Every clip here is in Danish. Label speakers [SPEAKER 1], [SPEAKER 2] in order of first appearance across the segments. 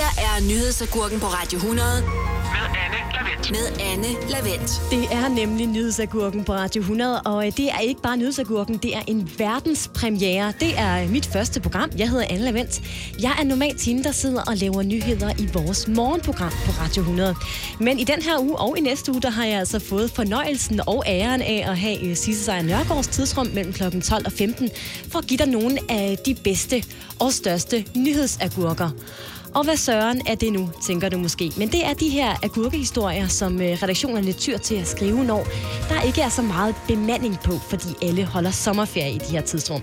[SPEAKER 1] her er nyhedsagurken på Radio 100
[SPEAKER 2] med Anne Lavendt.
[SPEAKER 1] med Anne Lavendt.
[SPEAKER 3] Det er nemlig nyhedsagurken på Radio 100, og øh, det er ikke bare nyhedsagurken, det er en verdenspremiere. Det er mit første program. Jeg hedder Anne Lavendt. Jeg er normalt hende, der sidder og laver nyheder i vores morgenprogram på Radio 100. Men i den her uge og i næste uge, der har jeg altså fået fornøjelsen og æren af at have øh, Sisse Sejr Nørgaards tidsrum mellem kl. 12 og 15, for at give dig nogle af de bedste og største nyhedsagurker. Og hvad søren er det nu, tænker du måske. Men det er de her agurkehistorier, som øh, redaktionen redaktionerne tyr til at skrive, når der ikke er så meget bemanding på, fordi alle holder sommerferie i de her tidsrum.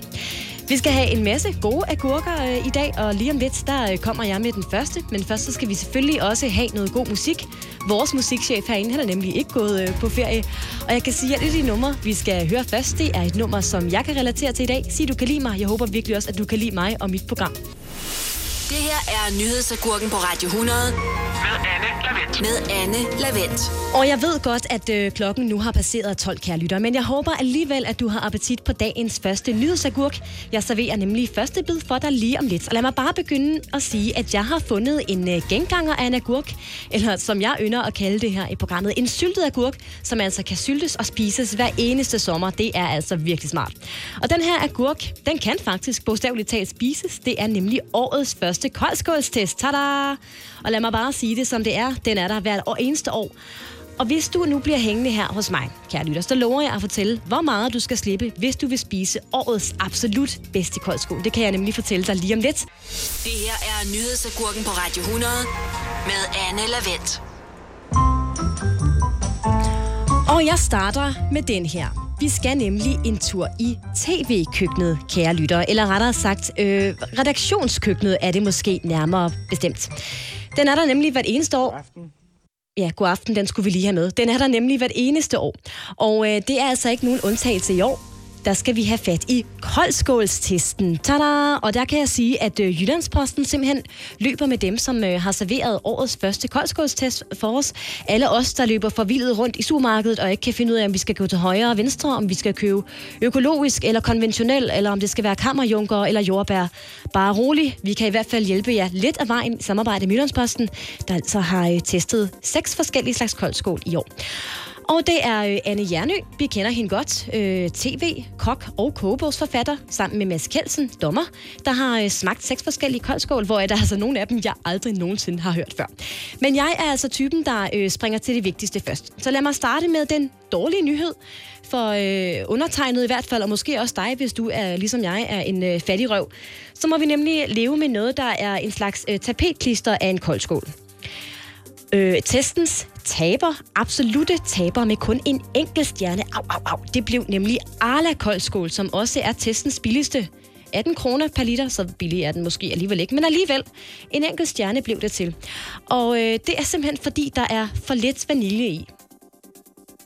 [SPEAKER 3] Vi skal have en masse gode agurker øh, i dag, og lige om lidt, der øh, kommer jeg med den første. Men først så skal vi selvfølgelig også have noget god musik. Vores musikchef herinde, han er nemlig ikke gået øh, på ferie. Og jeg kan sige, at et af de numre, vi skal høre først. Det er et nummer, som jeg kan relatere til i dag. Sig, du kan lide mig. Jeg håber virkelig også, at du kan lide mig og mit program.
[SPEAKER 1] Det her er nyhedsagurken på Radio 100
[SPEAKER 2] Med Anne Lavendt.
[SPEAKER 1] med Anne Lavendt.
[SPEAKER 3] Og jeg ved godt, at øh, klokken nu har passeret 12, kære lytter, men jeg håber alligevel, at du har appetit på dagens første nyhedsagurk. Jeg serverer nemlig første bid for dig lige om lidt. Og lad mig bare begynde at sige, at jeg har fundet en øh, genganger af en agurk, eller som jeg ynder at kalde det her i programmet, en syltet agurk, som altså kan syltes og spises hver eneste sommer. Det er altså virkelig smart. Og den her agurk, den kan faktisk bogstaveligt talt spises. Det er nemlig årets første koldskålstest. Tada! Og lad mig bare sige det, som det er. Den er der hvert år, eneste år. Og hvis du nu bliver hængende her hos mig, kære lytter, så lover jeg at fortælle, hvor meget du skal slippe, hvis du vil spise årets absolut bedste koldskål. Det kan jeg nemlig fortælle dig lige om lidt.
[SPEAKER 1] Det her er nyhedsagurken på Radio 100 med Anne Lavendt.
[SPEAKER 3] Og jeg starter med den her. Vi skal nemlig en tur i tv-køkkenet, kære lyttere. Eller rettere sagt, øh, redaktionskøkkenet er det måske nærmere bestemt. Den er der nemlig hvert eneste år. Ja, god aften, den skulle vi lige have med. Den er der nemlig hvert eneste år. Og øh, det er altså ikke nogen undtagelse i år. Der skal vi have fat i koldskålstesten. Tada! Og der kan jeg sige, at øh, Jyllandsposten simpelthen løber med dem, som øh, har serveret årets første koldskålstest for os. Alle os, der løber forvildet rundt i supermarkedet og ikke kan finde ud af, om vi skal gå til højre og venstre, om vi skal købe økologisk eller konventionel, eller om det skal være kammerjunker eller jordbær. Bare rolig, vi kan i hvert fald hjælpe jer lidt af vejen i samarbejde med Jyllandsposten, der altså har øh, testet seks forskellige slags koldskål i år. Og det er øh, Anne Jernø. Vi kender hende godt. Øh, TV, kok og kogebogsforfatter, sammen med Mads Kelsen, dommer, der har øh, smagt seks forskellige koldskål, hvor der er altså nogle af dem, jeg aldrig nogensinde har hørt før. Men jeg er altså typen, der øh, springer til det vigtigste først. Så lad mig starte med den dårlige nyhed for øh, undertegnet i hvert fald, og måske også dig, hvis du er ligesom jeg er en øh, fattig røv. Så må vi nemlig leve med noget, der er en slags øh, tapetklister af en koldskål. Øh, testens taber, absolute taber med kun en enkelt stjerne, au, au, au, det blev nemlig Arla Koldskål, som også er testens billigste. 18 kroner per liter, så billig er den måske alligevel ikke, men alligevel. En enkelt stjerne blev det til. Og øh, det er simpelthen fordi, der er for lidt vanilje i.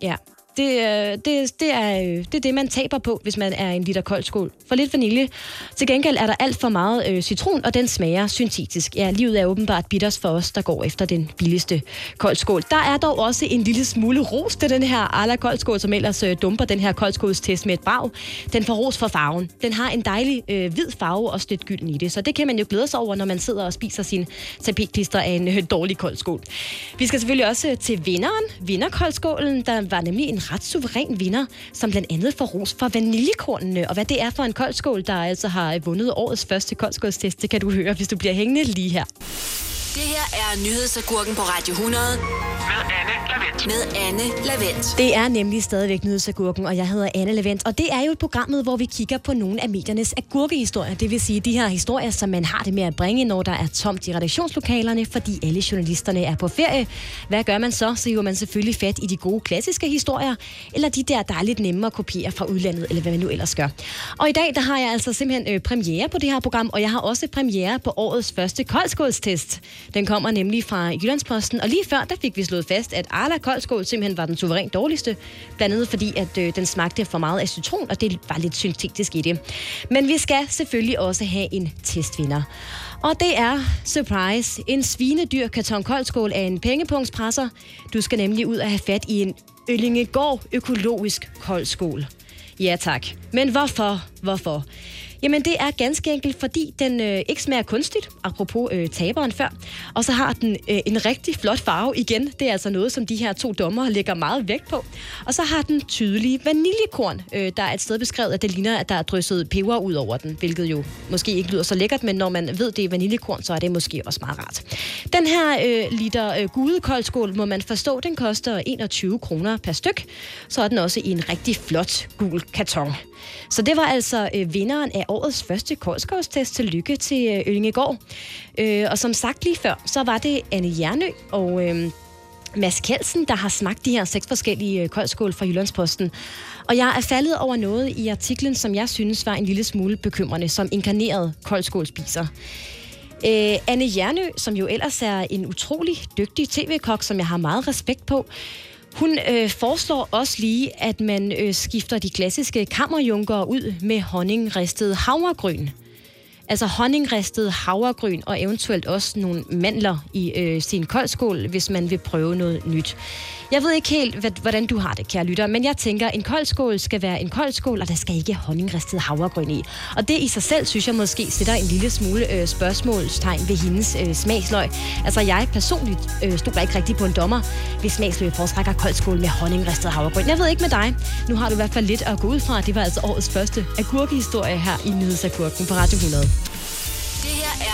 [SPEAKER 3] Ja, det, øh, det, det, er, øh, det er det, man taber på, hvis man er en liter kold skål. For lidt vanilje. Til gengæld er der alt for meget øh, citron, og den smager syntetisk. Ja, livet er åbenbart bitters for os, der går efter den billigste kold skål. Der er dog også en lille smule ros til den her Arla koldskål, som ellers øh, dumper den her koldskålstest med et brag. Den får ros for farven. Den har en dejlig øh, hvid farve og lidt gylden i det, så det kan man jo glæde sig over, når man sidder og spiser sin tapetklister af en øh, dårlig koldskål. Vi skal selvfølgelig også øh, til vinderen, vinderkoldskålen, der var nemlig en ret suveræn vinder, som blandt andet får ros for vaniljekornene, og hvad det er for en koldskål, der altså har vundet årets første koldskålstest, det kan du høre, hvis du bliver hængende lige her.
[SPEAKER 1] Det her er nyhedsagurken på Radio 100
[SPEAKER 2] Med Anne Lavendt.
[SPEAKER 1] med Anne Lavendt.
[SPEAKER 3] Det er nemlig stadigvæk Nyhedsagurken, og jeg hedder Anne Levent. Og det er jo et programmet, hvor vi kigger på nogle af mediernes agurkehistorier. Det vil sige de her historier, som man har det med at bringe, når der er tomt i redaktionslokalerne, fordi alle journalisterne er på ferie. Hvad gør man så? Så hiver man selvfølgelig fat i de gode klassiske historier, eller de der, der er lidt nemmere at kopiere fra udlandet, eller hvad man nu ellers gør. Og i dag, der har jeg altså simpelthen øh, premiere på det her program, og jeg har også premiere på årets første koldskålstest. Den kommer nemlig fra Jyllandsposten, og lige før, der fik vi slået fast, at Arla koldskål simpelthen var den suverænt dårligste, blandt andet fordi, at øh, den smagte for meget af citron, og det var lidt syntetisk i det. Men vi skal selvfølgelig også have en testvinder. Og det er, surprise, en svinedyr karton koldskål af en pengepunktspresser. Du skal nemlig ud og have fat i en Øllingegård økologisk koldskål. Ja tak. Men hvorfor? Hvorfor? Jamen, det er ganske enkelt, fordi den øh, ikke smager kunstigt, apropos øh, taberen før. Og så har den øh, en rigtig flot farve igen. Det er altså noget, som de her to dommer lægger meget vægt på. Og så har den tydelige vaniljekorn. Øh, der er et sted beskrevet, at det ligner, at der er drysset peber ud over den, hvilket jo måske ikke lyder så lækkert, men når man ved, det er vaniljekorn, så er det måske også meget rart. Den her øh, liter øh, gudekoldskål, må man forstå, den koster 21 kroner per styk. Så er den også i en rigtig flot gul karton. Så det var altså øh, vinderen af årets første koldskålstest. Tillykke til øh, Øllingegård. Øh, og som sagt lige før, så var det Anne Jernø og... Øh, Mads Kelsen, der har smagt de her seks forskellige øh, koldskål fra Jyllandsposten. Og jeg er faldet over noget i artiklen, som jeg synes var en lille smule bekymrende, som inkarneret koldskålspiser. Øh, Anne Jernø, som jo ellers er en utrolig dygtig tv-kok, som jeg har meget respekt på, hun øh, foreslår også lige, at man øh, skifter de klassiske kammerjunker ud med honningristet havregryn. Altså honningristet havregryn og eventuelt også nogle mandler i øh, sin koldskål, hvis man vil prøve noget nyt. Jeg ved ikke helt, hvad, hvordan du har det, kære lytter, men jeg tænker, en koldskål skal være en koldskål, og der skal ikke honningristet havregryn i. Og det i sig selv, synes jeg måske sætter en lille smule øh, spørgsmålstegn ved hendes øh, smagsløg. Altså jeg personligt øh, stod ikke rigtig på en dommer, hvis smagsløg foretrækker koldskål med honningristet havregryn. Jeg ved ikke med dig. Nu har du i hvert fald lidt at gå ud fra. Det var altså årets første agurkehistorie her i Nyhedsagurken på Radio 100.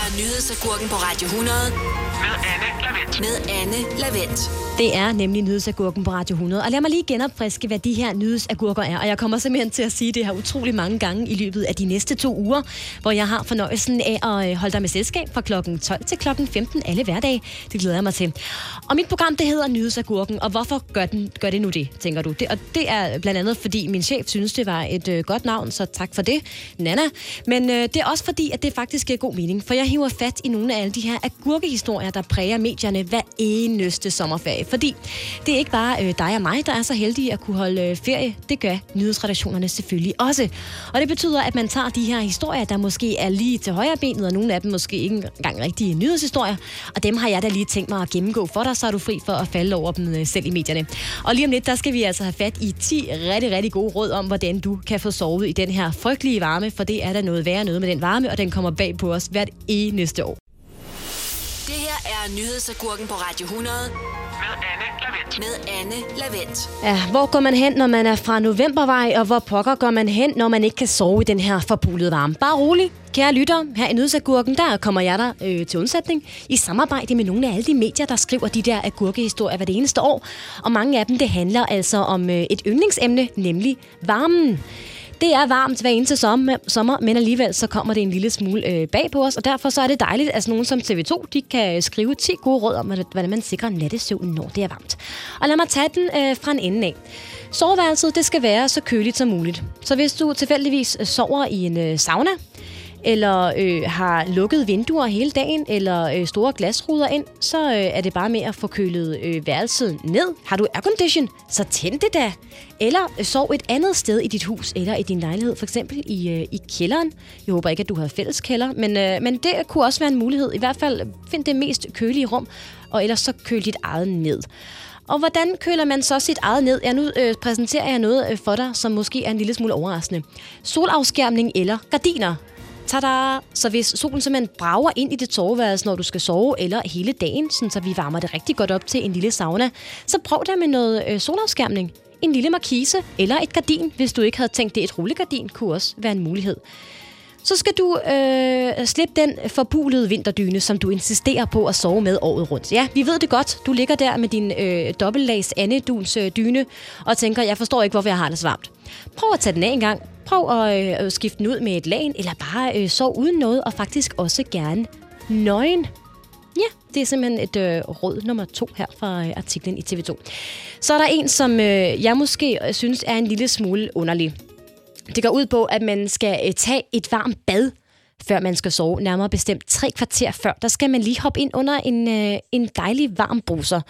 [SPEAKER 1] Er nyhedsagurken på Radio 100
[SPEAKER 2] Med Anne Lavendt.
[SPEAKER 1] med Anne Lavendt.
[SPEAKER 3] Det er nemlig nyhedsagurken på Radio 100. Og lad mig lige genopfriske, hvad de her nyhedsagurker er. Og jeg kommer simpelthen til at sige det her utrolig mange gange i løbet af de næste to uger, hvor jeg har fornøjelsen af at øh, holde dig med selskab fra klokken 12 til klokken 15 alle hverdage. Det glæder jeg mig til. Og mit program, det hedder Nyhedsagurken. Og hvorfor gør, den, gør det nu det, tænker du? Det, og det er blandt andet, fordi min chef synes, det var et øh, godt navn, så tak for det, Nana. Men øh, det er også fordi, at det faktisk giver god mening, for jeg hiver fat i nogle af alle de her agurkehistorier, der præger medierne hver eneste sommerferie. Fordi det er ikke bare øh, dig og mig, der er så heldige at kunne holde øh, ferie. Det gør nyhedsredaktionerne selvfølgelig også. Og det betyder, at man tager de her historier, der måske er lige til højre benet, og nogle af dem måske ikke engang rigtige nyhedshistorier. Og dem har jeg da lige tænkt mig at gennemgå for dig, så er du fri for at falde over dem øh, selv i medierne. Og lige om lidt, der skal vi altså have fat i 10 rigtig, rigtig gode råd om, hvordan du kan få sovet i den her frygtelige varme, for det er der noget værre noget med den varme, og den kommer bag på os hvert eneste år.
[SPEAKER 1] Er nyhedsagurken på Radio 100
[SPEAKER 2] Med Anne Lavendt.
[SPEAKER 1] med Anne Lavendt.
[SPEAKER 3] Ja, hvor går man hen, når man er fra novembervej, og hvor pokker går man hen, når man ikke kan sove i den her forbulede varme? Bare rolig, kære lytter. Her i Nyhedsagurken, der kommer jeg der øh, til undsætning i samarbejde med nogle af alle de medier, der skriver de der agurkehistorier hvert eneste år. Og mange af dem, det handler altså om øh, et yndlingsemne, nemlig varmen. Det er varmt hver eneste sommer, sommer, men alligevel så kommer det en lille smule øh, bag på os, og derfor så er det dejligt, at sådan nogen som TV2, de kan øh, skrive 10 gode råd om, hvordan- man sikrer nattesøvn, når det er varmt. Og lad mig tage den øh, fra en ende af. Soveværelset, det skal være så køligt som muligt. Så hvis du tilfældigvis øh, sover i en øh, sauna, eller øh, har lukket vinduer hele dagen, eller øh, store glasruder ind, så øh, er det bare med at få kølet øh, værelset ned. Har du aircondition, så tænd det da. Eller øh, sov et andet sted i dit hus, eller i din lejlighed, for eksempel i, øh, i kælderen. Jeg håber ikke, at du har fælles kælder, men, øh, men det kunne også være en mulighed. I hvert fald find det mest kølige rum, og ellers så køl dit eget ned. Og hvordan køler man så sit eget ned? Ja, nu øh, præsenterer jeg noget øh, for dig, som måske er en lille smule overraskende. Solafskærmning eller gardiner. Tada! Så hvis solen simpelthen brager ind i dit soveværelse, når du skal sove, eller hele dagen, sådan, så vi varmer det rigtig godt op til en lille sauna, så prøv da med noget øh, solafskærmning. En lille markise eller et gardin, hvis du ikke havde tænkt det. Et rullegardin kunne også være en mulighed. Så skal du øh, slippe den forbulede vinterdyne, som du insisterer på at sove med året rundt. Ja, vi ved det godt. Du ligger der med din øh, dobbeltlags andeduns øh, dyne og tænker, jeg forstår ikke, hvorfor jeg har det så varmt. Prøv at tage den af en gang. Prøv at øh, skifte den ud med et lagen, eller bare øh, sov uden noget, og faktisk også gerne nøgen. Ja, det er simpelthen et øh, råd nummer to her fra øh, artiklen i TV2. Så er der en, som øh, jeg måske øh, synes er en lille smule underlig. Det går ud på, at man skal øh, tage et varmt bad, før man skal sove. Nærmere bestemt tre kvarter før. Der skal man lige hoppe ind under en, øh, en dejlig varm bruser.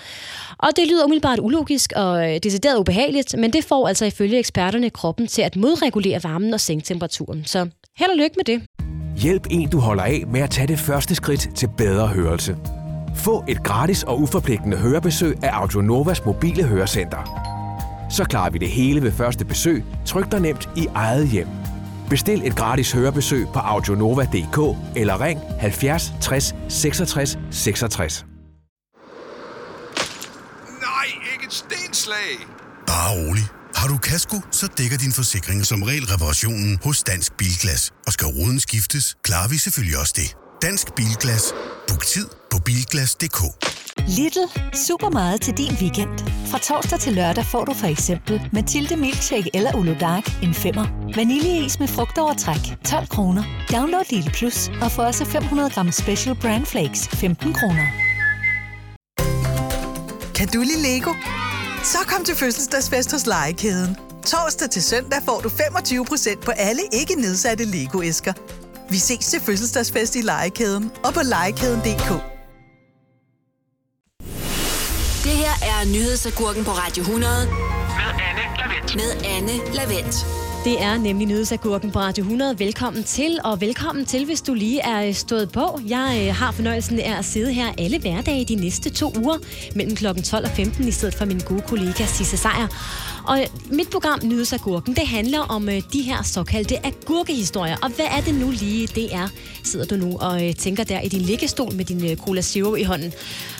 [SPEAKER 3] Og det lyder umiddelbart ulogisk og øh, decideret ubehageligt, men det får altså ifølge eksperterne kroppen til at modregulere varmen og sænke temperaturen. Så held og lykke med det.
[SPEAKER 4] Hjælp en, du holder af med at tage det første skridt til bedre hørelse. Få et gratis og uforpligtende hørebesøg af Audionovas mobile hørecenter. Så klarer vi det hele ved første besøg, tryk dig nemt i eget hjem. Bestil et gratis hørebesøg på audionova.dk eller ring 70 60 66 66.
[SPEAKER 5] Nej, ikke et stenslag!
[SPEAKER 6] Bare rolig. Har du kasko, så dækker din forsikring som regel reparationen hos Dansk Bilglas. Og skal ruden skiftes, klarer vi selvfølgelig også det. Dansk Bilglas. Book tid på bilglas.dk.
[SPEAKER 7] Little. Super meget til din weekend. Fra torsdag til lørdag får du for eksempel Mathilde Milkshake eller Ulo Dark en femmer. Vaniljeis med frugtovertræk 12 kroner. Download Lidl Plus og få også 500 gram Special Brand Flakes 15 kroner.
[SPEAKER 8] Kan du lide Lego? Så kom til fødselsdagsfest hos Legekæden. Torsdag til søndag får du 25% på alle ikke nedsatte Lego-æsker. Vi ses til fødselsdagsfest i Legekæden og på legekæden.dk.
[SPEAKER 1] Det her er nyhedsagurken på Radio 100
[SPEAKER 2] Med Anne Lavendt.
[SPEAKER 1] med Anne Lavendt.
[SPEAKER 3] Det er nemlig Nyhedsagurken på Radio 100. Velkommen til, og velkommen til, hvis du lige er stået på. Jeg øh, har fornøjelsen af at sidde her alle hverdage de næste to uger, mellem kl. 12 og 15, i stedet for min gode kollega Sisse Sejer. Og mit program Nyhedsagurken, det handler om øh, de her såkaldte agurkehistorier. Og hvad er det nu lige, det er, sidder du nu og øh, tænker der i din liggestol med din øh, Cola Zero i hånden.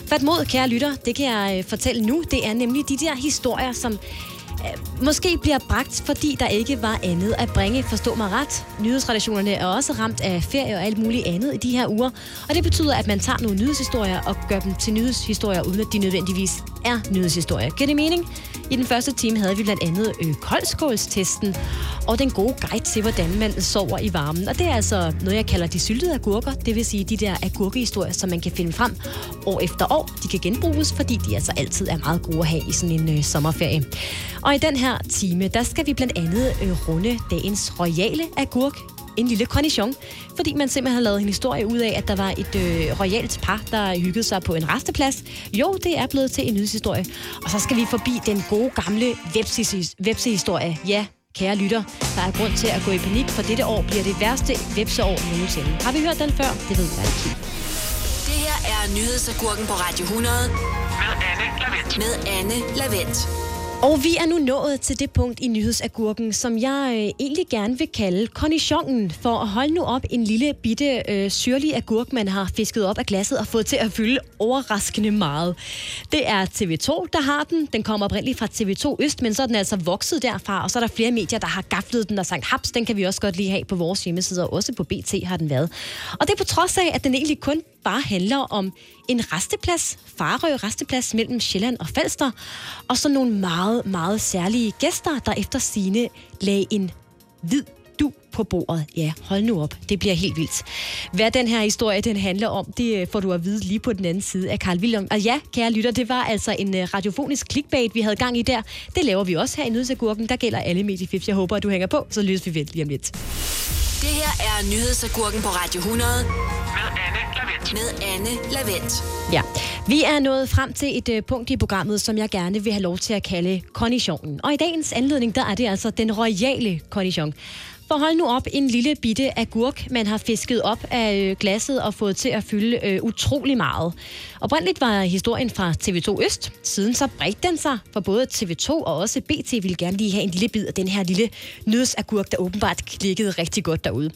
[SPEAKER 3] Fat mod, kære lytter, det kan jeg øh, fortælle nu. Det er nemlig de der historier, som Øh, måske bliver bragt, fordi der ikke var andet at bringe. Forstå mig ret. Nyhedsredaktionerne er også ramt af ferie og alt muligt andet i de her uger. Og det betyder, at man tager nogle nyhedshistorier og gør dem til nyhedshistorier, uden at de nødvendigvis er nyhedshistorier. Giver det mening? I den første time havde vi blandt andet øh, koldskålstesten og den gode guide til, hvordan man sover i varmen. Og det er altså noget, jeg kalder de syltede agurker. Det vil sige de der agurkehistorier, som man kan finde frem år efter år. De kan genbruges, fordi de altså altid er meget gode at have i sådan en øh, sommerferie. Og i den her time, der skal vi blandt andet øh, runde dagens royale agurk en lille cornichon, fordi man simpelthen har lavet en historie ud af, at der var et øh, royalt par, der hyggede sig på en resteplads. Jo, det er blevet til en nyhedshistorie. Og så skal vi forbi den gode gamle websehistorie. Ja, kære lytter, der er grund til at gå i panik, for dette år bliver det værste webseår nogensinde. Har vi hørt den før? Det ved jeg ikke.
[SPEAKER 1] Det her er nyhedsagurken på Radio 100
[SPEAKER 2] Med Anne Lavendt.
[SPEAKER 1] med Anne Lavendt.
[SPEAKER 3] Og vi er nu nået til det punkt i nyhedsagurken, som jeg øh, egentlig gerne vil kalde cornichonen, for at holde nu op en lille bitte øh, syrlig agurk, man har fisket op af glasset og fået til at fylde overraskende meget. Det er TV2, der har den. Den kommer oprindeligt fra TV2 Øst, men så er den altså vokset derfra, og så er der flere medier, der har gaflet den og sagt, haps, den kan vi også godt lige have på vores hjemmeside, og også på BT har den været. Og det er på trods af, at den egentlig kun bare handler om en resteplads, Farø resteplads mellem Sjælland og Falster, og så nogle meget, meget særlige gæster, der efter sine lagde en hvid du på bordet. Ja, hold nu op. Det bliver helt vildt. Hvad den her historie den handler om, det øh, får du at vide lige på den anden side af Karl William. Og ja, kære lytter, det var altså en øh, radiofonisk clickbait, vi havde gang i der. Det laver vi også her i Nyhedsagurken. Der gælder alle mediefifs. Jeg håber, at du hænger på, så lyttes vi ved lige om lidt.
[SPEAKER 1] Det her er nyhedsagurken på Radio 100
[SPEAKER 2] Med Anne Lavendt.
[SPEAKER 1] med Anne Lavendt.
[SPEAKER 3] Ja, vi er nået frem til et øh, punkt i programmet, som jeg gerne vil have lov til at kalde cornichonen. Og i dagens anledning, der er det altså den royale cornichon. For hold nu op en lille bitte agurk, man har fisket op af øh, glasset og fået til at fylde øh, utrolig meget. Oprindeligt var historien fra TV2 Øst. Siden så bredte den sig, for både TV2 og også BT ville gerne lige have en lille bid af den her lille nødsagurk, der åbenbart klikkede rigtig godt derude.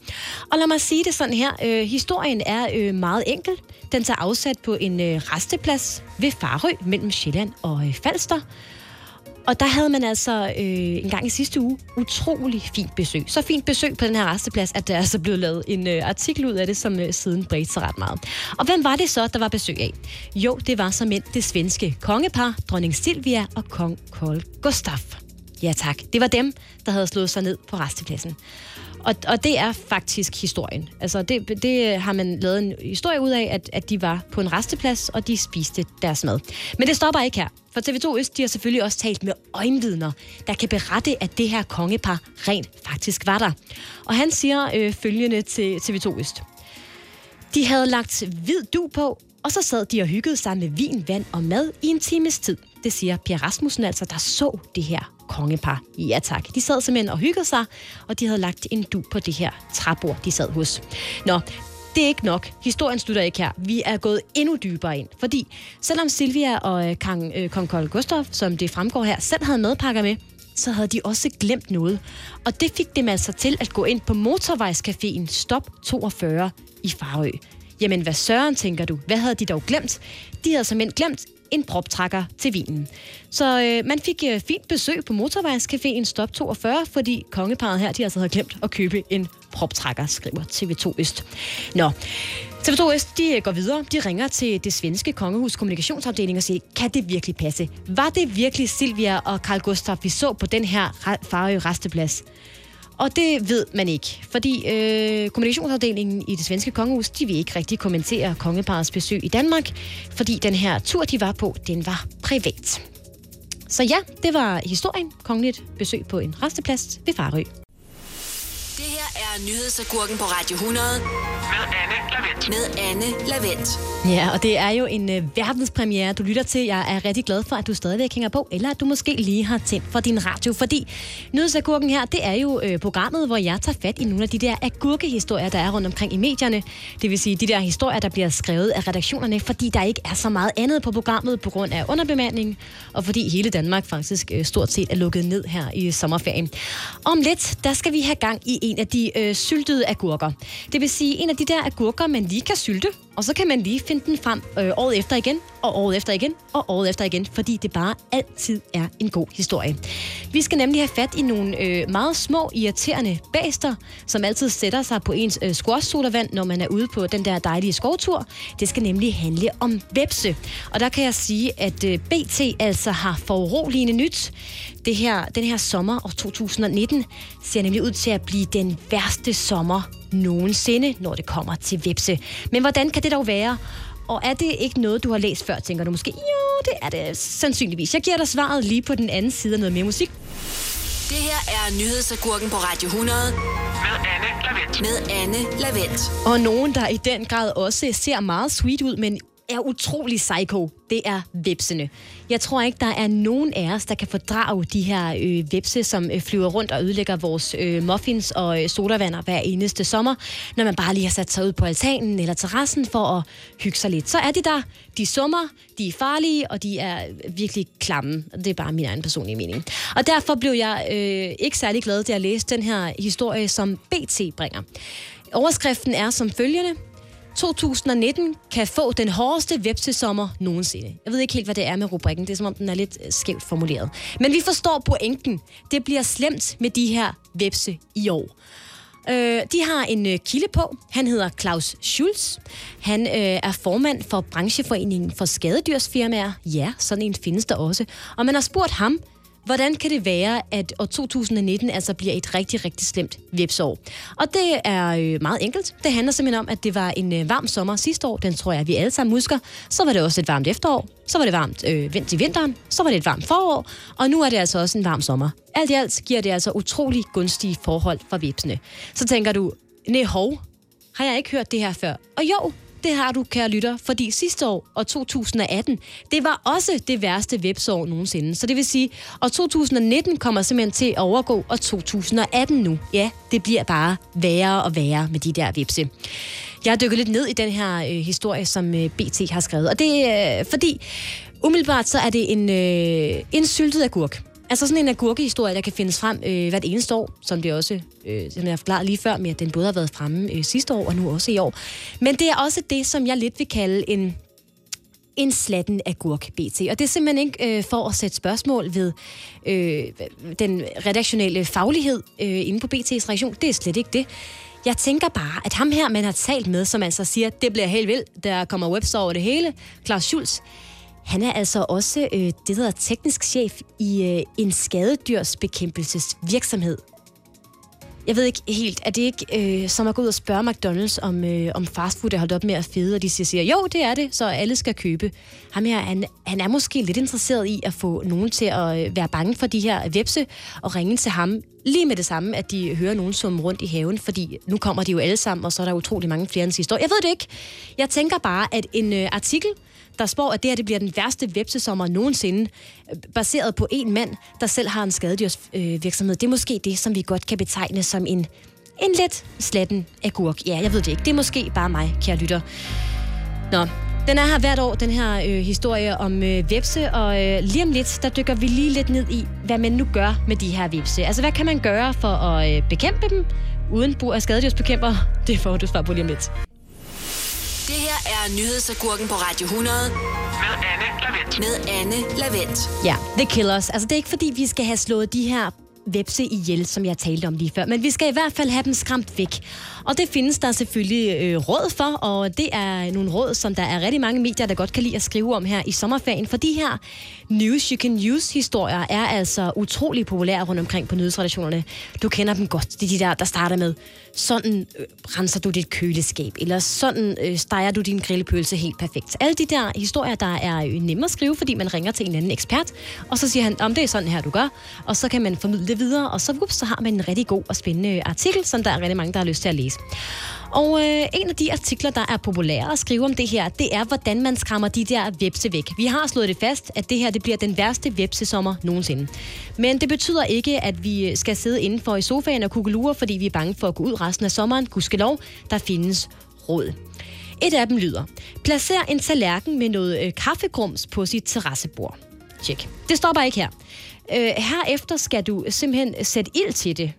[SPEAKER 3] Og lad mig sige det sådan her. Øh, historien er øh, meget enkel. Den tager afsat på en øh, resteplads ved Farø mellem Sjælland og øh, Falster. Og der havde man altså øh, en gang i sidste uge utrolig fint besøg. Så fint besøg på den her resteplads, at der altså er altså blevet lavet en øh, artikel ud af det, som øh, siden bredte sig ret meget. Og hvem var det så, der var besøg af? Jo, det var som end det svenske kongepar, dronning Silvia og kong Carl Gustaf. Ja tak, det var dem, der havde slået sig ned på restepladsen. Og, og det er faktisk historien. Altså, det, det har man lavet en historie ud af, at, at de var på en resteplads, og de spiste deres mad. Men det stopper ikke her. For TV2 Øst, de har selvfølgelig også talt med øjenvidner, der kan berette, at det her kongepar rent faktisk var der. Og han siger øh, følgende til TV2 Øst. De havde lagt hvid du på, og så sad de og hyggede sig med vin, vand og mad i en times tid. Det siger Per Rasmussen altså, der så det her kongepar. Ja tak. De sad simpelthen og hyggede sig, og de havde lagt en du på det her træbord, de sad hos. Nå, det er ikke nok. Historien slutter ikke her. Vi er gået endnu dybere ind. Fordi selvom Silvia og øh, kong, øh, kong Carl Gustaf, som det fremgår her, selv havde madpakker med, så havde de også glemt noget. Og det fik dem altså til at gå ind på motorvejscaféen Stop 42 i Farø. Jamen, hvad søren tænker du? Hvad havde de dog glemt? De havde simpelthen glemt en proptrækker til vinen. Så øh, man fik øh, fint besøg på motorvejscaféen Stop 42, fordi kongeparet her, de altså havde glemt at købe en proptrækker, skriver TV2 Øst. Nå, TV2 Øst, de øh, går videre. De ringer til det svenske kongehus kommunikationsafdeling og siger, kan det virkelig passe? Var det virkelig Silvia og Carl Gustaf, vi så på den her farø resteplads? Og det ved man ikke, fordi øh, kommunikationsafdelingen i det svenske kongehus, de vil ikke rigtig kommentere kongeparets besøg i Danmark, fordi den her tur, de var på, den var privat. Så ja, det var historien. Kongeligt besøg på en resteplads ved Farø.
[SPEAKER 1] Det her er nyhedsagurken på Radio 100
[SPEAKER 2] Med Anne Lavendt.
[SPEAKER 1] med Anne Lavendt.
[SPEAKER 3] Ja, og det er jo en øh, verdenspremiere, du lytter til. Jeg er rigtig glad for, at du stadigvæk hænger på, eller at du måske lige har tændt for din radio, fordi Nyhedsagurken her, det er jo øh, programmet, hvor jeg tager fat i nogle af de der agurkehistorier, der er rundt omkring i medierne. Det vil sige de der historier, der bliver skrevet af redaktionerne, fordi der ikke er så meget andet på programmet på grund af underbemanding, og fordi hele Danmark faktisk øh, stort set er lukket ned her i sommerferien. Om lidt, der skal vi have gang i en af de øh, syltede agurker. Det vil sige en af de der agurker, man lige kan sylte, og så kan man lige finde den frem øh, året efter igen, og året efter igen, og året efter igen, fordi det bare altid er en god historie. Vi skal nemlig have fat i nogle øh, meget små, irriterende baster, som altid sætter sig på ens øh, squash-sodavand, når man er ude på den der dejlige skovtur. Det skal nemlig handle om vepse. Og der kan jeg sige, at øh, BT altså har foruroligende nyt. Det her, den her sommer år 2019 ser nemlig ud til at blive den værste sommer nogensinde, når det kommer til vepse. Men hvordan kan det dog være? Og er det ikke noget, du har læst før, tænker du måske? Jo, det er det sandsynligvis. Jeg giver dig svaret lige på den anden side af noget mere musik.
[SPEAKER 1] Det her er nyhedsagurken på Radio 100
[SPEAKER 2] Med Anne Lavendt.
[SPEAKER 1] med Anne Lavendt.
[SPEAKER 3] Og nogen, der i den grad også ser meget sweet ud, men er utrolig psycho, det er vepsene. Jeg tror ikke, der er nogen af os, der kan fordrage de her øh, vepse, som øh, flyver rundt og ødelægger vores øh, muffins og øh, sodavander hver eneste sommer, når man bare lige har sat sig ud på altanen eller terrassen for at hygge sig lidt. Så er de der, de summer, de er farlige, og de er virkelig klamme. Det er bare min egen personlige mening. Og derfor blev jeg øh, ikke særlig glad, da jeg læste den her historie, som BT bringer. Overskriften er som følgende. 2019 kan få den hårdeste websesommer nogensinde. Jeg ved ikke helt, hvad det er med rubrikken. Det er som om, den er lidt øh, skævt formuleret. Men vi forstår pointen. Det bliver slemt med de her webse i år. Øh, de har en øh, kilde på. Han hedder Claus Schulz. Han øh, er formand for brancheforeningen for skadedyrsfirmaer. Ja, sådan en findes der også. Og man har spurgt ham, hvordan kan det være, at år 2019 altså bliver et rigtig, rigtig slemt vipsår? Og det er øh, meget enkelt. Det handler simpelthen om, at det var en øh, varm sommer sidste år. Den tror jeg, vi alle sammen husker. Så var det også et varmt efterår. Så var det varmt øh, vind i vinteren. Så var det et varmt forår. Og nu er det altså også en varm sommer. Alt i alt giver det altså utrolig gunstige forhold for vipsene. Så tænker du, nej hov, har jeg ikke hørt det her før? Og jo, det har du, kære lytter, fordi sidste år, og 2018, det var også det værste websår nogensinde. Så det vil sige, at 2019 kommer simpelthen til at overgå, og 2018 nu. Ja, det bliver bare værre og værre med de der vipse. Jeg har dykket lidt ned i den her øh, historie, som øh, BT har skrevet, og det er øh, fordi, umiddelbart så er det en, øh, en syltet agurk. Altså sådan en agurkehistorie, der kan findes frem øh, hvert eneste år, som det også, øh, som jeg har forklaret lige før, med at den både har været fremme øh, sidste år og nu også i år. Men det er også det, som jeg lidt vil kalde en, en slatten agurk BT. Og det er simpelthen ikke øh, for at sætte spørgsmål ved øh, den redaktionelle faglighed øh, inde på BT's reaktion. Det er slet ikke det. Jeg tænker bare, at ham her, man har talt med, som altså siger, det bliver helt vildt, der kommer webstore over det hele, Claus Schulz, han er altså også øh, det, der hedder teknisk chef i øh, en skadedyrsbekæmpelsesvirksomhed. Jeg ved ikke helt, er det ikke øh, som at gå ud og spørge McDonald's, om, øh, om fastfood er holdt op med at fede, og de siger, siger, jo, det er det, så alle skal købe. Ham her, han, han er måske lidt interesseret i at få nogen til at øh, være bange for de her vepse, og ringe til ham lige med det samme, at de hører nogen summe rundt i haven, fordi nu kommer de jo alle sammen, og så er der utrolig mange flere end sidste år. Jeg ved det ikke. Jeg tænker bare, at en øh, artikel, der spår, at det her det bliver den værste vepsesommer nogensinde, øh, baseret på en mand, der selv har en skadedyrsvirksomhed. Øh, virksomhed. det er måske det, som vi godt kan betegne som en, en let slatten agurk. Ja, jeg ved det ikke. Det er måske bare mig, kære lytter. Nå, Den er her hvert år, den her øh, historie om øh, vepse, og øh, lige om lidt, der dykker vi lige lidt ned i, hvad man nu gør med de her vepse. Altså, hvad kan man gøre for at øh, bekæmpe dem, uden brug af skadedyrsbekæmper? Det får du svar på lige om lidt.
[SPEAKER 1] Det her er nyhedsagurken på Radio 100
[SPEAKER 2] Med Anne Lavendt.
[SPEAKER 1] med Anne Lavendt.
[SPEAKER 3] Ja, The Killers. Altså, det er ikke fordi, vi skal have slået de her vepse ihjel, som jeg talte om lige før, men vi skal i hvert fald have dem skræmt væk. Og det findes der selvfølgelig øh, råd for, og det er nogle råd, som der er rigtig mange medier, der godt kan lide at skrive om her i sommerferien, for de her news you can use historier er altså utrolig populære rundt omkring på nyhedsredaktionerne. Du kender dem godt. Det er de der, der starter med, sådan øh, renser du dit køleskab, eller sådan øh, steger du din grillpølse helt perfekt. Alle de der historier, der er øh, nemme at skrive, fordi man ringer til en anden ekspert, og så siger han, om det er sådan her, du gør, og så kan man formidle det videre, og så, ups, så har man en rigtig god og spændende artikel, som der er rigtig mange, der har lyst til at læse. Og øh, en af de artikler, der er populære at skrive om det her, det er, hvordan man skræmmer de der vepse væk. Vi har slået det fast, at det her det bliver den værste vepsesommer nogensinde. Men det betyder ikke, at vi skal sidde indenfor i sofaen og kugelure, fordi vi er bange for at gå ud resten af sommeren. Gudskelov, der findes råd. Et af dem lyder, placer en tallerken med noget øh, kaffegrums på sit terrassebord. Tjek. Det stopper ikke her. Øh, herefter skal du simpelthen sætte ild til det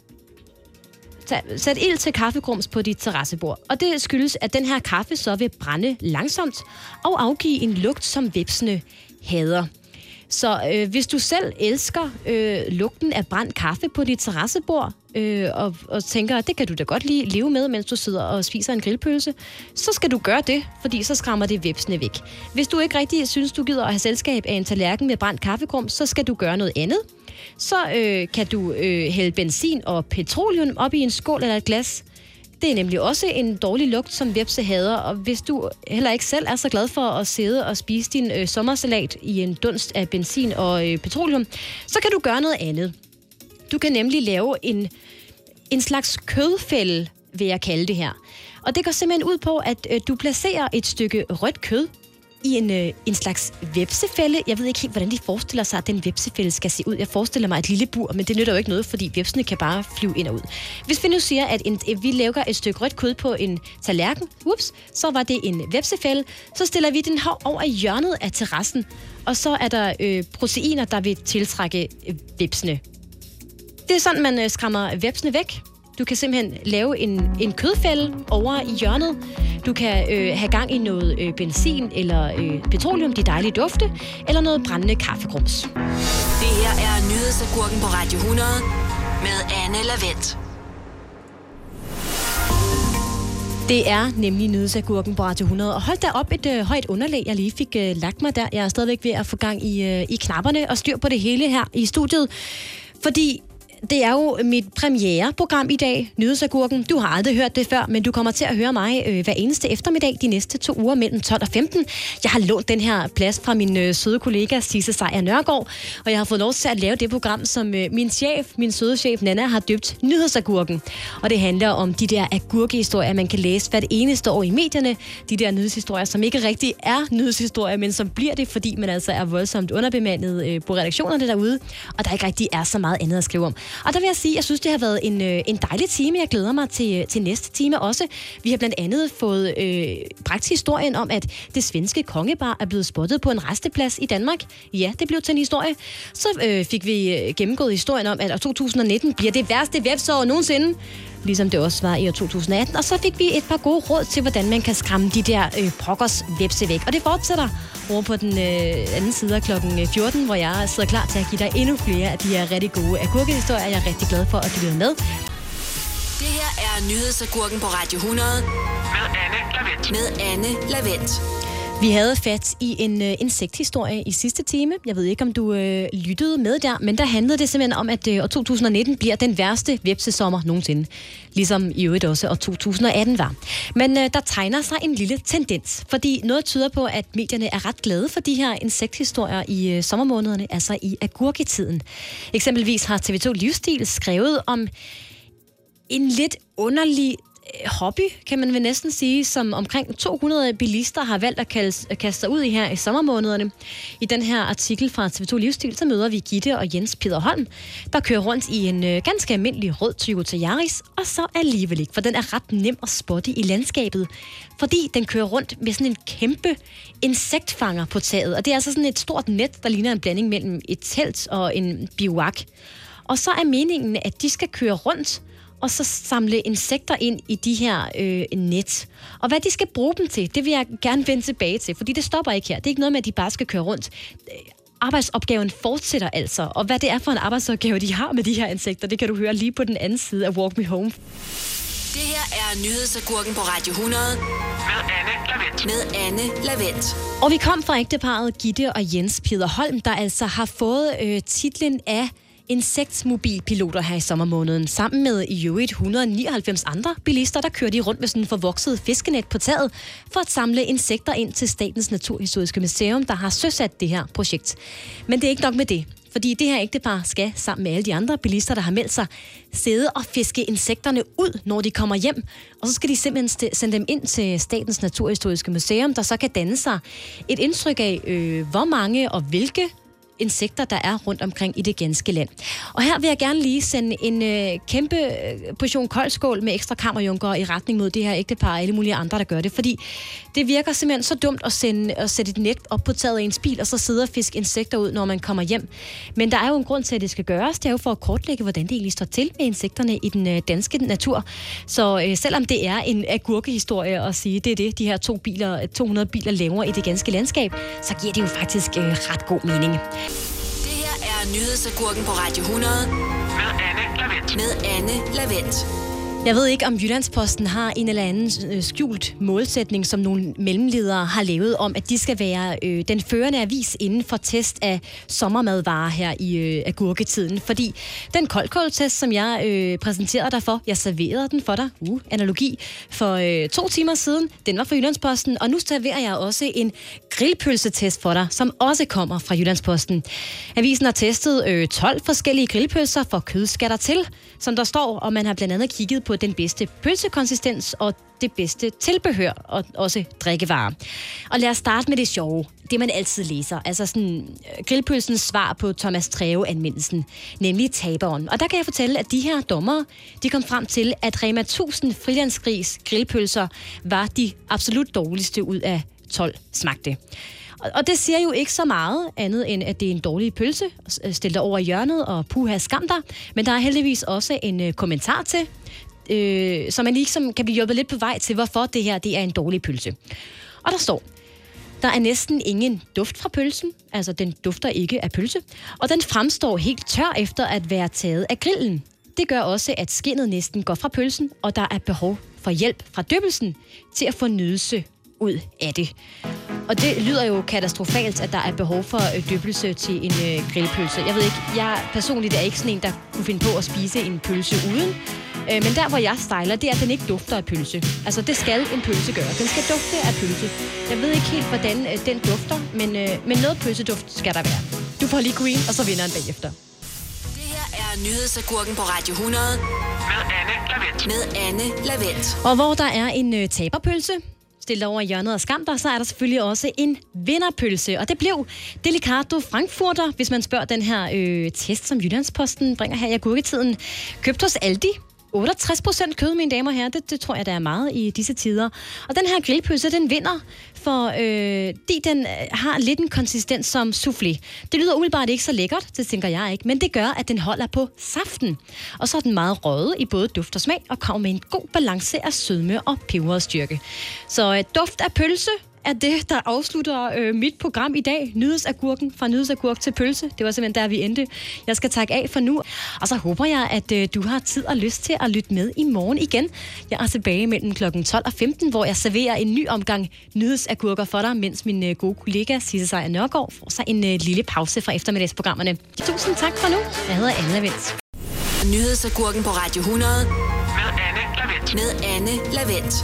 [SPEAKER 3] sat sæt ild til kaffegrums på dit terrassebord. Og det skyldes, at den her kaffe så vil brænde langsomt og afgive en lugt, som vipsene hader. Så øh, hvis du selv elsker øh, lugten af brændt kaffe på dit terrassebord, øh, og, og tænker, at det kan du da godt lige leve med, mens du sidder og spiser en grillpølse, så skal du gøre det, fordi så skræmmer det vepsene væk. Hvis du ikke rigtig synes, du gider at have selskab af en tallerken med brændt kaffekrum, så skal du gøre noget andet. Så øh, kan du øh, hælde benzin og petroleum op i en skål eller et glas. Det er nemlig også en dårlig lugt, som vepse hader, og hvis du heller ikke selv er så glad for at sidde og spise din øh, sommersalat i en dunst af benzin og øh, petroleum, så kan du gøre noget andet. Du kan nemlig lave en, en slags kødfælde, vil jeg kalde det her. Og det går simpelthen ud på, at øh, du placerer et stykke rødt kød i en, øh, en slags vepsefælde. Jeg ved ikke helt, hvordan de forestiller sig, at den vepsefælde skal se ud. Jeg forestiller mig et lille bur, men det nytter jo ikke noget, fordi vepsene kan bare flyve ind og ud. Hvis vi nu siger, at en, øh, vi laver et stykke rødt kød på en tallerken, ups, så var det en vepsefælde, så stiller vi den her over i hjørnet af terrassen, og så er der øh, proteiner, der vil tiltrække øh, vepsene. Det er sådan, man øh, skræmmer vepsene væk. Du kan simpelthen lave en, en kødfælde over i hjørnet. Du kan øh, have gang i noget øh, benzin eller øh, petroleum, de dejlige dufte, eller noget brændende kaffegrums.
[SPEAKER 1] Det her er nyhedsagurken på Radio 100 med Anne Lavendt.
[SPEAKER 3] Det er nemlig nyhedsagurken på Radio 100. Og hold da op et øh, højt underlag, jeg lige fik øh, lagt mig der. Jeg er stadigvæk ved at få gang i, øh, i knapperne og styr på det hele her i studiet. Fordi det er jo mit premiereprogram i dag, Nyhedsagurken. Du har aldrig hørt det før, men du kommer til at høre mig øh, hver eneste eftermiddag de næste to uger mellem 12 og 15. Jeg har lånt den her plads fra min øh, søde kollega Sisse Sejer Nørgaard, og jeg har fået lov til at lave det program, som øh, min chef, min søde chef Nana, har døbt Nyhedsagurken. Og det handler om de der agurkehistorier, man kan læse hvert eneste år i medierne. De der nyhedshistorier, som ikke rigtig er nyhedshistorier, men som bliver det, fordi man altså er voldsomt underbemandet øh, på redaktionerne derude, og der ikke rigtig er så meget andet at skrive om. Og der vil jeg sige, at jeg synes, det har været en, øh, en dejlig time. Jeg glæder mig til, øh, til næste time også. Vi har blandt andet fået øh, bragt historien om, at det svenske kongebar er blevet spottet på en resteplads i Danmark. Ja, det blev til en historie. Så øh, fik vi øh, gennemgået historien om, at 2019 bliver det værste websår nogensinde ligesom det også var i år 2018. Og så fik vi et par gode råd til, hvordan man kan skræmme de der øh, pokkers vepse væk. Og det fortsætter over på den øh, anden side af klokken 14, hvor jeg sidder klar til at give dig endnu flere af de her rigtig gode agurkehistorier. Jeg er rigtig glad for, at du lytter med.
[SPEAKER 1] Det her er nyhedsagurken på Radio 100
[SPEAKER 2] Med Anne Lavendt.
[SPEAKER 1] med Anne Lavendt.
[SPEAKER 3] Vi havde fat i en øh, insekthistorie i sidste time. Jeg ved ikke, om du øh, lyttede med der, men der handlede det simpelthen om, at øh, år 2019 bliver den værste vepsesommer nogensinde. Ligesom i øvrigt også år 2018 var. Men øh, der tegner sig en lille tendens, fordi noget tyder på, at medierne er ret glade for de her insekthistorier i øh, sommermånederne, altså i agurketiden. Eksempelvis har TV2 Livsstil skrevet om en lidt underlig Øh, hobby, kan man vel næsten sige, som omkring 200 bilister har valgt at, kalde, at kaste sig ud i her i sommermånederne. I den her artikel fra TV2 Livsstil, så møder vi Gitte og Jens Peter Holm, der kører rundt i en øh, ganske almindelig rød Toyota Yaris, og så alligevel ikke, for den er ret nem at spotte i landskabet, fordi den kører rundt med sådan en kæmpe insektfanger på taget, og det er altså sådan et stort net, der ligner en blanding mellem et telt og en biwak. Og så er meningen, at de skal køre rundt og så samle insekter ind i de her øh, net. Og hvad de skal bruge dem til, det vil jeg gerne vende tilbage til, fordi det stopper ikke her. Det er ikke noget med, at de bare skal køre rundt. Øh, Arbejdsopgaven fortsætter altså, og hvad det er for en arbejdsopgave, de har med de her insekter, det kan du høre lige på den anden side af Walk Me Home.
[SPEAKER 1] Det her er nyhedsagurken på Radio 100
[SPEAKER 2] Med Anne Lavendt.
[SPEAKER 1] med Anne Lavendt.
[SPEAKER 3] Og vi kom fra ægteparet Gitte og Jens Peder Holm, der altså har fået øh, titlen af insektmobilpiloter her i sommermåneden. Sammen med i øvrigt 199 andre bilister, der kører de rundt med sådan en forvokset fiskenet på taget for at samle insekter ind til Statens Naturhistoriske Museum, der har søsat det her projekt. Men det er ikke nok med det. Fordi det her ægtepar skal sammen med alle de andre bilister, der har meldt sig, sidde og fiske insekterne ud, når de kommer hjem. Og så skal de simpelthen sende dem ind til Statens Naturhistoriske Museum, der så kan danne sig et indtryk af, øh, hvor mange og hvilke insekter, der er rundt omkring i det ganske land. Og her vil jeg gerne lige sende en øh, kæmpe øh, portion koldskål med ekstra kammerjunker i retning mod det her ægtepar og alle mulige andre, der gør det. Fordi det virker simpelthen så dumt at, sende, at sætte et net op på taget af ens bil, og så sidde og fiske insekter ud, når man kommer hjem. Men der er jo en grund til, at det skal gøres. Det er jo for at kortlægge, hvordan det egentlig står til med insekterne i den øh, danske natur. Så øh, selvom det er en agurkehistorie at sige, det er det, de her to biler, 200 biler laver i det ganske landskab, så giver det jo faktisk øh, ret god mening.
[SPEAKER 1] Det her er nyhedsagurken på Radio 100
[SPEAKER 2] Med Anne Lavendt.
[SPEAKER 1] med Anne Lavendt.
[SPEAKER 3] Jeg ved ikke, om Jyllandsposten har en eller anden øh, skjult målsætning, som nogle mellemledere har lavet om, at de skal være øh, den førende avis inden for test af sommermadvarer her i øh, agurketiden. Fordi den koldkåltest, som jeg øh, præsenterede dig for, jeg serverede den for dig, uh, analogi, for øh, to timer siden, den var fra Jyllandsposten, og nu serverer jeg også en grillpølsetest for dig, som også kommer fra Jyllandsposten. Avisen har testet øh, 12 forskellige grillpølser for kødskatter til, som der står, og man har blandt andet kigget på den bedste pølsekonsistens og det bedste tilbehør og også drikkevarer. Og lad os starte med det sjove. Det man altid læser. Altså sådan øh, grillpølsens svar på Thomas Treve-anmeldelsen. Nemlig taberen. Og der kan jeg fortælle, at de her dommere, de kom frem til, at Rema 1000 frilandsgris grillpølser var de absolut dårligste ud af 12 smagte. Og- Og det siger jo ikke så meget andet, end at det er en dårlig pølse. Øh, Stil dig over i hjørnet og puha skam dig. Men der er heldigvis også en øh, kommentar til, øh, så man ligesom kan blive hjulpet lidt på vej til, hvorfor det her det er en dårlig pølse. Og der står, der er næsten ingen duft fra pølsen, altså den dufter ikke af pølse, og den fremstår helt tør efter at være taget af grillen. Det gør også, at skinnet næsten går fra pølsen, og der er behov for hjælp fra døbelsen til at få nydelse ud af det. Og det lyder jo katastrofalt, at der er behov for øh, døbelse til en øh, grillpølse. Jeg ved ikke, jeg personligt er ikke sådan en, der kunne finde på at spise en pølse uden. Øh, men der, hvor jeg stejler, det er, at den ikke dufter af pølse. Altså, det skal en pølse gøre. Den skal dufte af pølse. Jeg ved ikke helt, hvordan øh, den dufter, men, øh, men noget pølseduft skal der være. Du får lige green, og så vinder den bagefter.
[SPEAKER 1] Det her er nyhedsagurken på Radio 100
[SPEAKER 2] Med Anne Lavendt.
[SPEAKER 1] med Anne Lavendt.
[SPEAKER 3] Og hvor der er en taberpølse, stil dig over i hjørnet og skam dig, så er der selvfølgelig også en vinderpølse. Og det blev Delicato Frankfurter, hvis man spørger den her øh, test, som Jyllandsposten bringer her i agurketiden. Købt hos Aldi. 68 procent kød, mine damer og herrer. Det, det tror jeg, der er meget i disse tider. Og den her grillpølse, den vinder, for øh, de, den øh, har lidt en konsistens som soufflé. Det lyder umiddelbart ikke så lækkert, det tænker jeg ikke, men det gør, at den holder på saften. Og så er den meget røget i både duft og smag, og kommer med en god balance af sødme og peberstyrke. Så øh, duft af pølse er det, der afslutter øh, mit program i dag. Nyhedsagurken fra nyhedsagurk til pølse. Det var simpelthen der, vi endte. Jeg skal takke af for nu. Og så håber jeg, at øh, du har tid og lyst til at lytte med i morgen igen. Jeg er tilbage mellem kl. 12 og 15, hvor jeg serverer en ny omgang nyhedsagurker for dig, mens min øh, gode kollega Sisse Sejr Nørgaard får sig en øh, lille pause fra eftermiddagsprogrammerne. Tusind tak for nu. Jeg hedder Anna Vinds.
[SPEAKER 1] Nyhedsagurken på Radio 100
[SPEAKER 2] Med Anne Lavendt.
[SPEAKER 1] med Anne Lavendt.